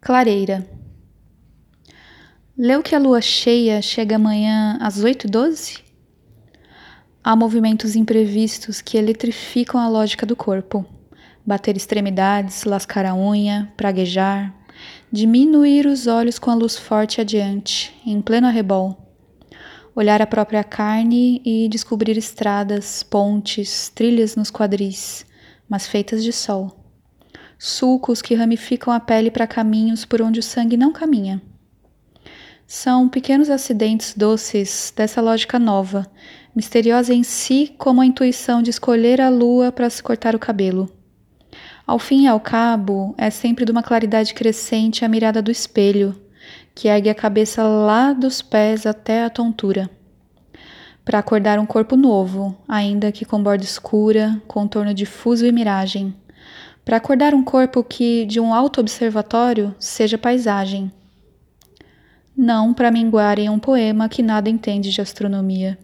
Clareira. Leu que a lua cheia chega amanhã às 8h12? Há movimentos imprevistos que eletrificam a lógica do corpo. Bater extremidades, lascar a unha, praguejar, diminuir os olhos com a luz forte adiante, em pleno arrebol. Olhar a própria carne e descobrir estradas, pontes, trilhas nos quadris, mas feitas de sol sulcos que ramificam a pele para caminhos por onde o sangue não caminha. São pequenos acidentes doces dessa lógica nova, misteriosa em si como a intuição de escolher a lua para se cortar o cabelo. Ao fim e ao cabo, é sempre de uma claridade crescente a mirada do espelho, que ergue a cabeça lá dos pés até a tontura. Para acordar um corpo novo, ainda que com borda escura, contorno difuso e miragem para acordar um corpo que, de um alto observatório, seja paisagem. Não para minguar em um poema que nada entende de astronomia.